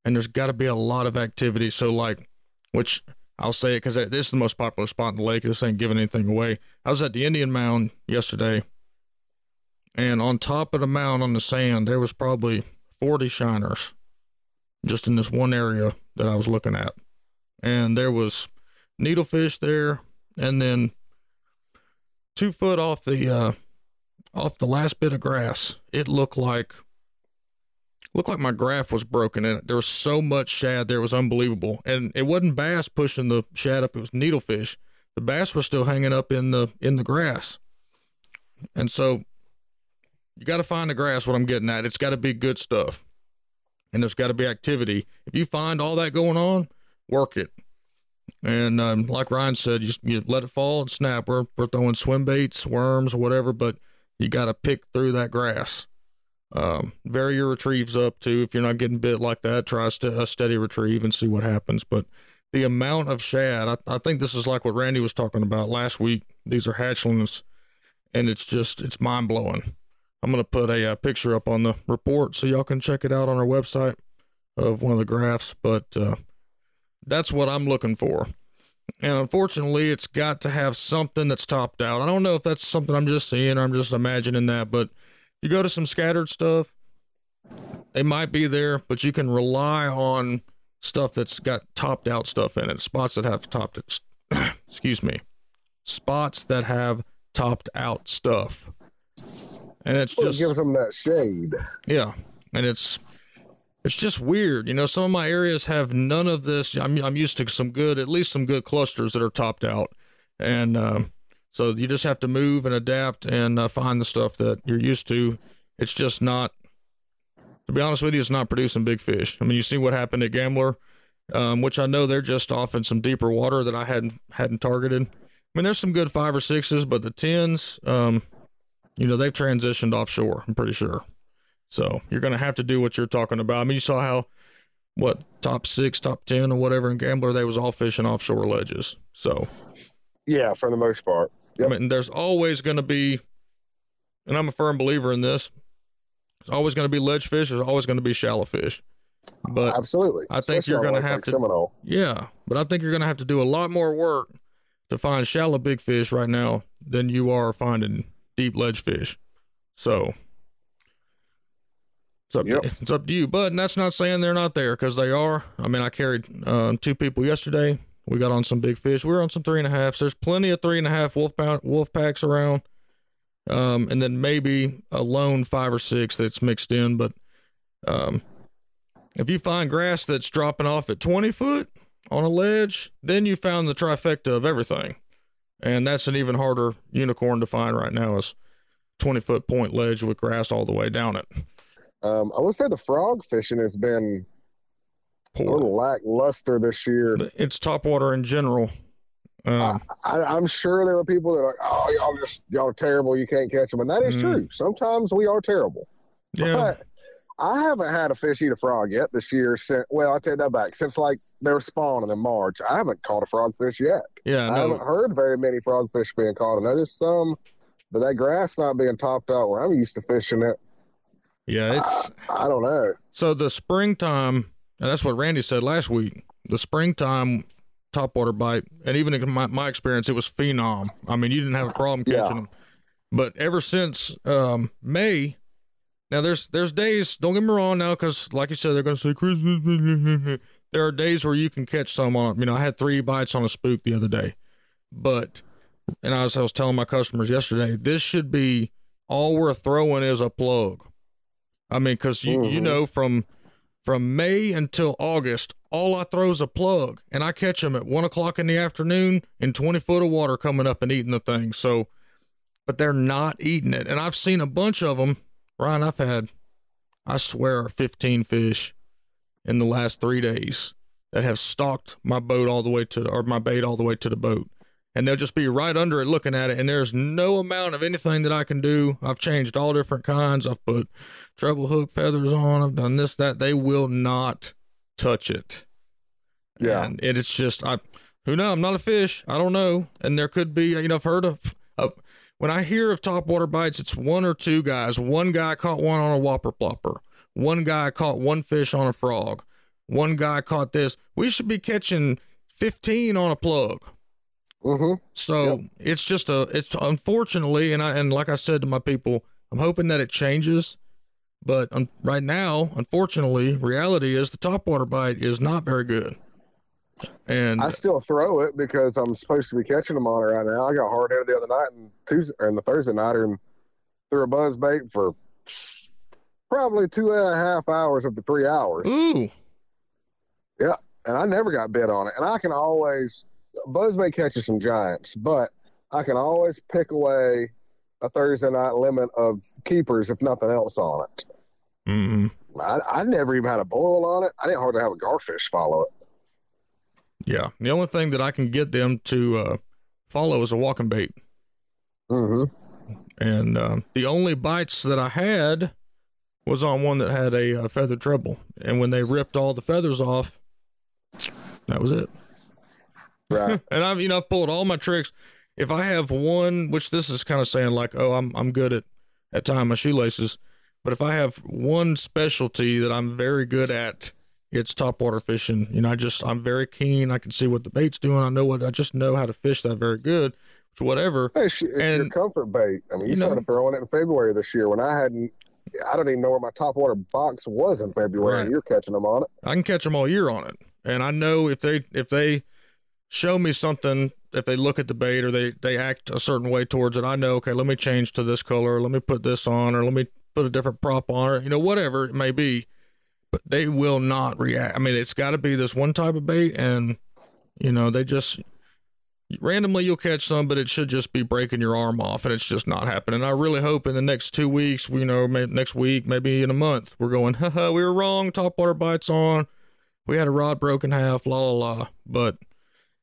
and there's got to be a lot of activity. So like which I'll say it because this is the most popular spot in the lake. This ain't giving anything away. I was at the Indian Mound yesterday, and on top of the mound on the sand, there was probably 40 shiners just in this one area that I was looking at. And there was needlefish there, and then two foot off the uh, off the last bit of grass, it looked like looked like my graph was broken it. There was so much shad there, it was unbelievable. And it wasn't bass pushing the shad up, it was needlefish. The bass was still hanging up in the in the grass. And so you got to find the grass what I'm getting at. It's got to be good stuff. And there's got to be activity. If you find all that going on, work it. And um, like Ryan said, you, you let it fall and snap. We're, we're throwing swim baits, worms, whatever, but you got to pick through that grass. Um, vary your retrieves up too. If you're not getting bit like that, try st- a steady retrieve and see what happens. But the amount of shad, I, I think this is like what Randy was talking about last week. These are hatchlings, and it's just it's mind blowing. I'm gonna put a, a, picture up on the report so y'all can check it out on our website of one of the graphs. But uh, that's what I'm looking for. And unfortunately, it's got to have something that's topped out. I don't know if that's something I'm just seeing or I'm just imagining that, but you go to some scattered stuff, they might be there, but you can rely on stuff that's got topped out stuff in it, spots that have topped it. excuse me, spots that have topped out stuff, and it's Well, it just gives them that shade. yeah, and it's it's just weird. You know, some of my areas have none of this. I'm I'm used to some good, at least some good clusters that are topped out, and um, so you just have to move and adapt and uh, find the stuff that you're used to. It's just not. To be honest with you, it's not producing big fish. I mean, you see what happened at Gambler, um, which I know they're just off in some deeper water that I hadn't hadn't targeted. I mean, there's some good five or sixes, but the tens, um, you know, they've transitioned offshore. I'm pretty sure. So you're going to have to do what you're talking about. I mean, you saw how what top six, top ten, or whatever in Gambler they was all fishing offshore ledges. So Yeah, for the most part. Yep. I mean, there's always going to be, and I'm a firm believer in this. There's always going to be ledge fish. There's always going to be shallow fish. But Absolutely. I think Especially you're on gonna have to- Seminole. yeah, but I think you're going to have to do a lot more work to find shallow big fish right now than you are finding deep ledge fish. So it's up, Yep. to, it's up to you. But and that's not saying they're not there because they are. I mean, I carried uh, two people yesterday. We got on some big fish. We were on some three and a halfs. There's plenty of three and a half wolf pound, wolf packs around. Um, and then maybe a lone five or six that's mixed in. But um, if you find grass that's dropping off at 20 foot on a ledge, then you found the trifecta of everything. And that's an even harder unicorn to find right now is 20 foot point ledge with grass all the way down it. Um, I will say the frog fishing has been a little lackluster this year. It's top water in general. Um, I, I'm sure there are people that are, oh, y'all just y'all are terrible. You can't catch them, and that is Mm. true. Sometimes we are terrible. yeah. But I haven't had a fish eat a frog yet this year. Since well, I take that back. Since like they were spawning in March, I haven't caught a frogfish yet. Yeah. I haven't heard very many frogfish being caught. I know there's some, but that grass not being topped out where I'm used to fishing it. Yeah. It's I don't know. so the springtime, and that's what Randy said last week. The springtime topwater bite, and even in my, my experience, it was phenom. I mean, you didn't have a problem catching Yeah. them. But ever since um, May, now there's there's days. Don't get me wrong now, because like you said, they're going to say Christmas. there are days where you can catch some on. You know, I had three bites on a spook the other day, but and I was I was telling my customers yesterday, this should be all we're throwing is a plug. I mean, because you you Mhm. know from from May until August, all I throw is a plug, and I catch them at one o'clock in the afternoon in twenty foot of water coming up and eating the thing. So, but they're not eating it, and I've seen a bunch of them. Ryan, I've had, I swear, fifteen fish in the last three days that have stalked my boat all the way to or my bait all the way to the boat. And they'll just be right under it looking at it. And there's no amount of anything that I can do. I've changed all different kinds. I've put treble hook feathers on. I've done this, that. They will not touch it. Yeah. And it, it's just, I, who know? I'm not a fish. I don't know. And there could be, you know, I've heard of, of when I hear of topwater bites, it's one or two guys. One guy caught one on a whopper plopper. One guy caught one fish on a frog. One guy caught this. We should be catching 15 on a plug. Mm-hmm. So it's just a, it's unfortunately, and I, and like I said to my people, I'm hoping that it changes. But um, right now, unfortunately, reality is the topwater bite is not very good. And I still throw it because I'm supposed to be catching them on it right now. I got hard headed the other night and Tuesday and the Thursday night and threw a buzz bait for probably two and a half hours of the three hours. ooh, Yeah. And I never got bit on it. And I can always buzzbait catches some giants, but I can always pick away a Thursday night limit of keepers if nothing else on it. mm I, I never even had a boil on it. I didn't hardly have a garfish follow it. yeah. The only thing that I can get them to uh, follow is a walking bait. Mm-hmm. And uh, the only bites that I had was on one that had a uh, feathered treble. And when they ripped all the feathers off, that was it. Right. and I've you know I've pulled all my tricks. If I have one, which this is kind of saying like, oh, I'm I'm good at at tying my shoelaces, but if I have one specialty that I'm very good at, it's topwater fishing. You know, I just I'm very keen. I can see what the bait's doing. I know what I just know how to fish that very good. So whatever. It's, it's your comfort bait. I mean, you, You know- started throwing it in February this year when I hadn't. I don't even know where my top water box was in February. Right. and You're catching them on it. I can catch them all year on it. And I know if they if they show me something, if they look at the bait or they they act a certain way towards it, I know okay, let me change to this color, let me put this on, or let me put a different prop on, or you know whatever it may be. But they will not react. I mean, it's got to be this one type of bait, and you know they just randomly you'll catch some, but it should just be breaking your arm off, and it's just not happening. I really hope in the next two weeks, you know, next week, maybe in a month, we're going, haha, we were wrong. Top water bites on. We had a rod broken half, la la la. But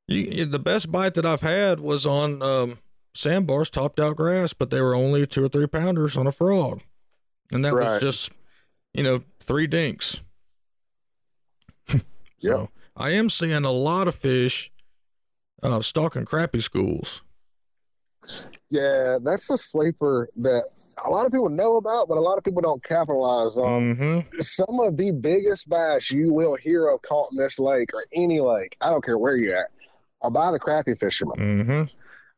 you, the best bite that I've had was on um, sandbars topped out grass, but they were only two or three pounders on a frog, and that Right. was just, you know, three dinks. so Yep. I am seeing a lot of fish uh, stalking crappie schools. Yeah, that's a sleeper that a lot of people know about, but a lot of people don't capitalize on. Mm-hmm. Some of the biggest bass you will hear of caught in this lake or any lake, I don't care where you're at, are by the crappie fishermen. Mm-hmm.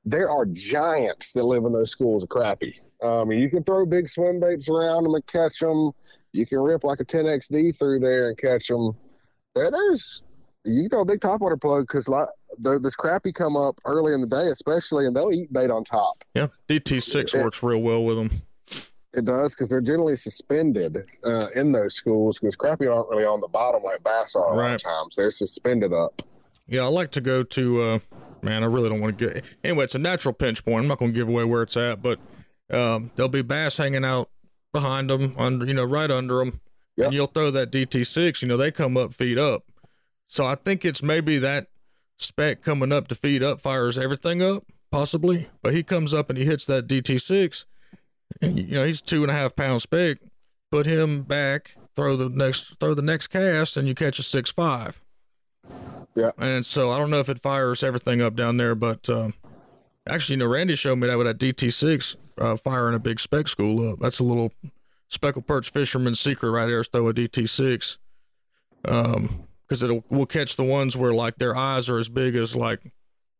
There are giants that live in those schools of crappie. Um, you can throw big swim baits around them and catch them. You can rip like a 10XD through there and catch them. There, there's you can throw a big topwater plug because lot this crappie come up early in the day, especially, and they'll eat bait on top. Yeah, DT6 Yeah. works real well with them. It does because they're generally suspended uh, in those schools because crappie aren't really on the bottom like bass are a lot Right. of times. They're suspended up. Yeah, I like to go to. Uh, man, I really don't want to get. Anyway, it's a natural pinch point. I'm not going to give away where it's at, but um, there'll be bass hanging out behind them, under you know, right under them, Yep. and you'll throw that DT6. You know, they come up, feed up. So I think it's maybe that spec coming up to feed up fires everything up, possibly. But he comes up and he hits that DT6, and you know he's two and a half pound spec. Put him back, throw the next, throw the next cast, and you catch a six five. Yeah. And so I don't know if it fires everything up down there, but um, actually, you know, Randy showed me that with that DT6 uh, firing a big spec school up. That's a little speckled perch fisherman's secret right there. Is throw a DT6, um, because it'll will catch the ones where like their eyes are as big as like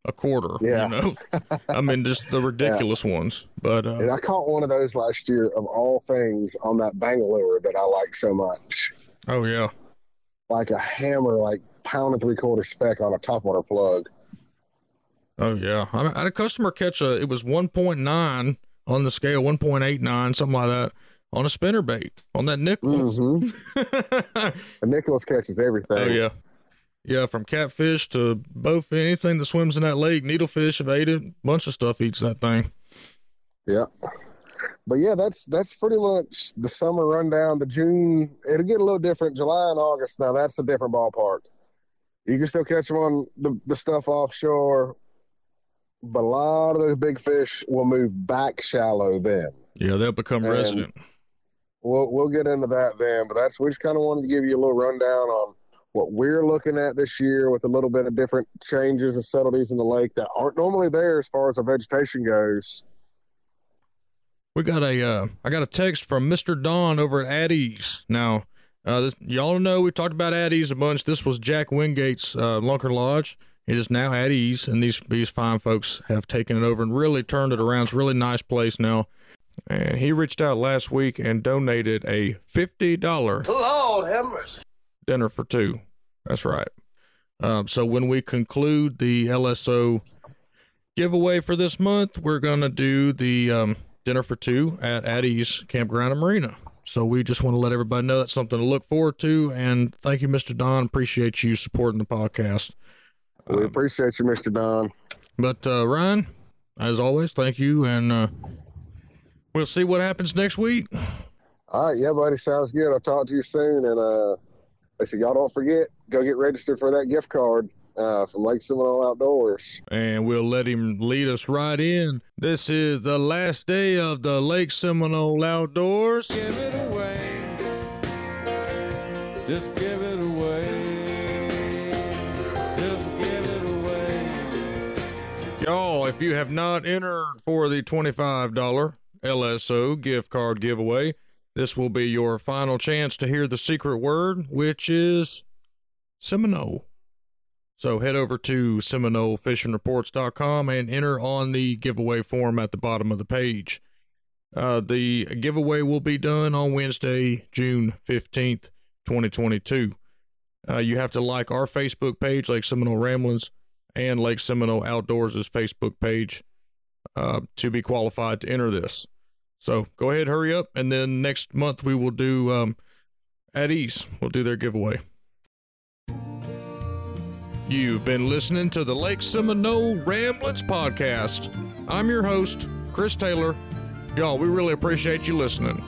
a quarter. Yeah. You know, I mean, just the ridiculous ones. But uh, And I caught one of those last year of all things on that Bang-O-Lure that I like so much. oh yeah, Like a hammer, like pound and three quarter spec on a top water plug. oh yeah. I, had a customer catch a. It was 1.9 on the scale, 1.89, something like that, on a spinner bait on that Nicholas. hmm And Nicholas catches everything. Oh yeah, yeah. From catfish to both anything that swims in that lake, needlefish have ate it. Bunch of stuff eats that thing. Yeah. But yeah, that's that's pretty much the summer rundown. The June it'll get a little different. July and August now that's a different ballpark. You can still catch them on the, the stuff offshore, but a lot of those big fish will move back shallow then. Yeah, they'll become And- resident. We'll we'll get into that then. But that's we just kind of wanted to give you a little rundown on what we're looking at this year with a little bit of different changes and subtleties in the lake that aren't normally there as far as our vegetation goes. We got a. Uh, I got a text from Mister Don over at Addie's. Now, uh, this, y'all know we talked about Addie's a bunch. This was Jack Wingate's uh, Lunker Lodge. It is now Addie's, and these these fine folks have taken it over and really turned it around. It's a really nice place now. And he reached out last week and donated a fifty dollar Lord have mercy. dinner for two. That's right. Um, so when we conclude the LSO giveaway for this month, we're gonna do the um, dinner for two at Addie's Campground and Marina. So we just want to let everybody know that's something to look forward to. And thank you, Mr. Don. Appreciate you supporting the podcast. We appreciate you, Mr. Don. But uh, Ryan, as always, thank you, and uh, we'll see what happens next week. All right, yeah, buddy, sounds good. I'll talk to you soon. And uh, said, y'all don't forget, go get registered for that gift card uh, from Lake Seminole Outdoors. and we'll let him lead us right in. This is the last day of the Lake Seminole Outdoors. give it away. Just give it away. Just give it away. Y'all, if you have not entered for the $25 LSO gift card giveaway, this will be your final chance to hear the secret word, which is Seminole. So head over to SeminoleFishingReports.com and enter on the giveaway form at the bottom of the page. Uh, the giveaway will be done on Wednesday, June 15th, 2022. Uh, you have to like our Facebook page, Lake Seminole Ramblins, and Lake Seminole Outdoors' Facebook page uh, to be qualified to enter this. So go ahead, hurry up, and then next month we will do um, Addie's. We'll do their giveaway. You've been listening to the Lake Seminole Ramblins podcast. I'm your host, Chris Taylor. Y'all, we really appreciate you listening.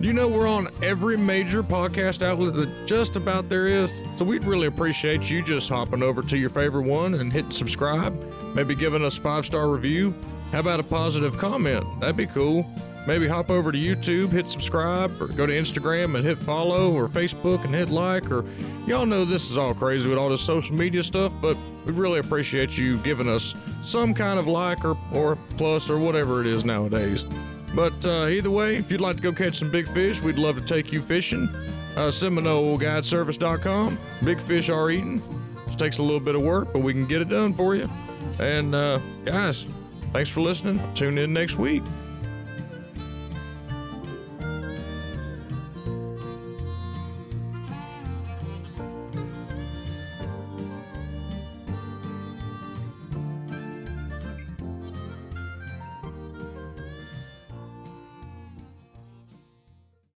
You know we're on every major podcast outlet that just about there is, so we'd really appreciate you just hopping over to your favorite one and hitting subscribe, maybe giving us five star review. How about a positive comment? That'd be cool. Maybe hop over to YouTube, hit subscribe, or go to Instagram and hit follow, or Facebook and hit like, or y'all know this is all crazy with all this social media stuff, but we really appreciate you giving us some kind of like or, or plus or whatever it is nowadays. But uh, either way, if you'd like to go catch some big fish, we'd love to take you fishing. Uh, SeminoleGuideService.com. Big fish are eating. Just takes a little bit of work, but we can get it done for you. And uh, guys, thanks for listening. Tune in next week.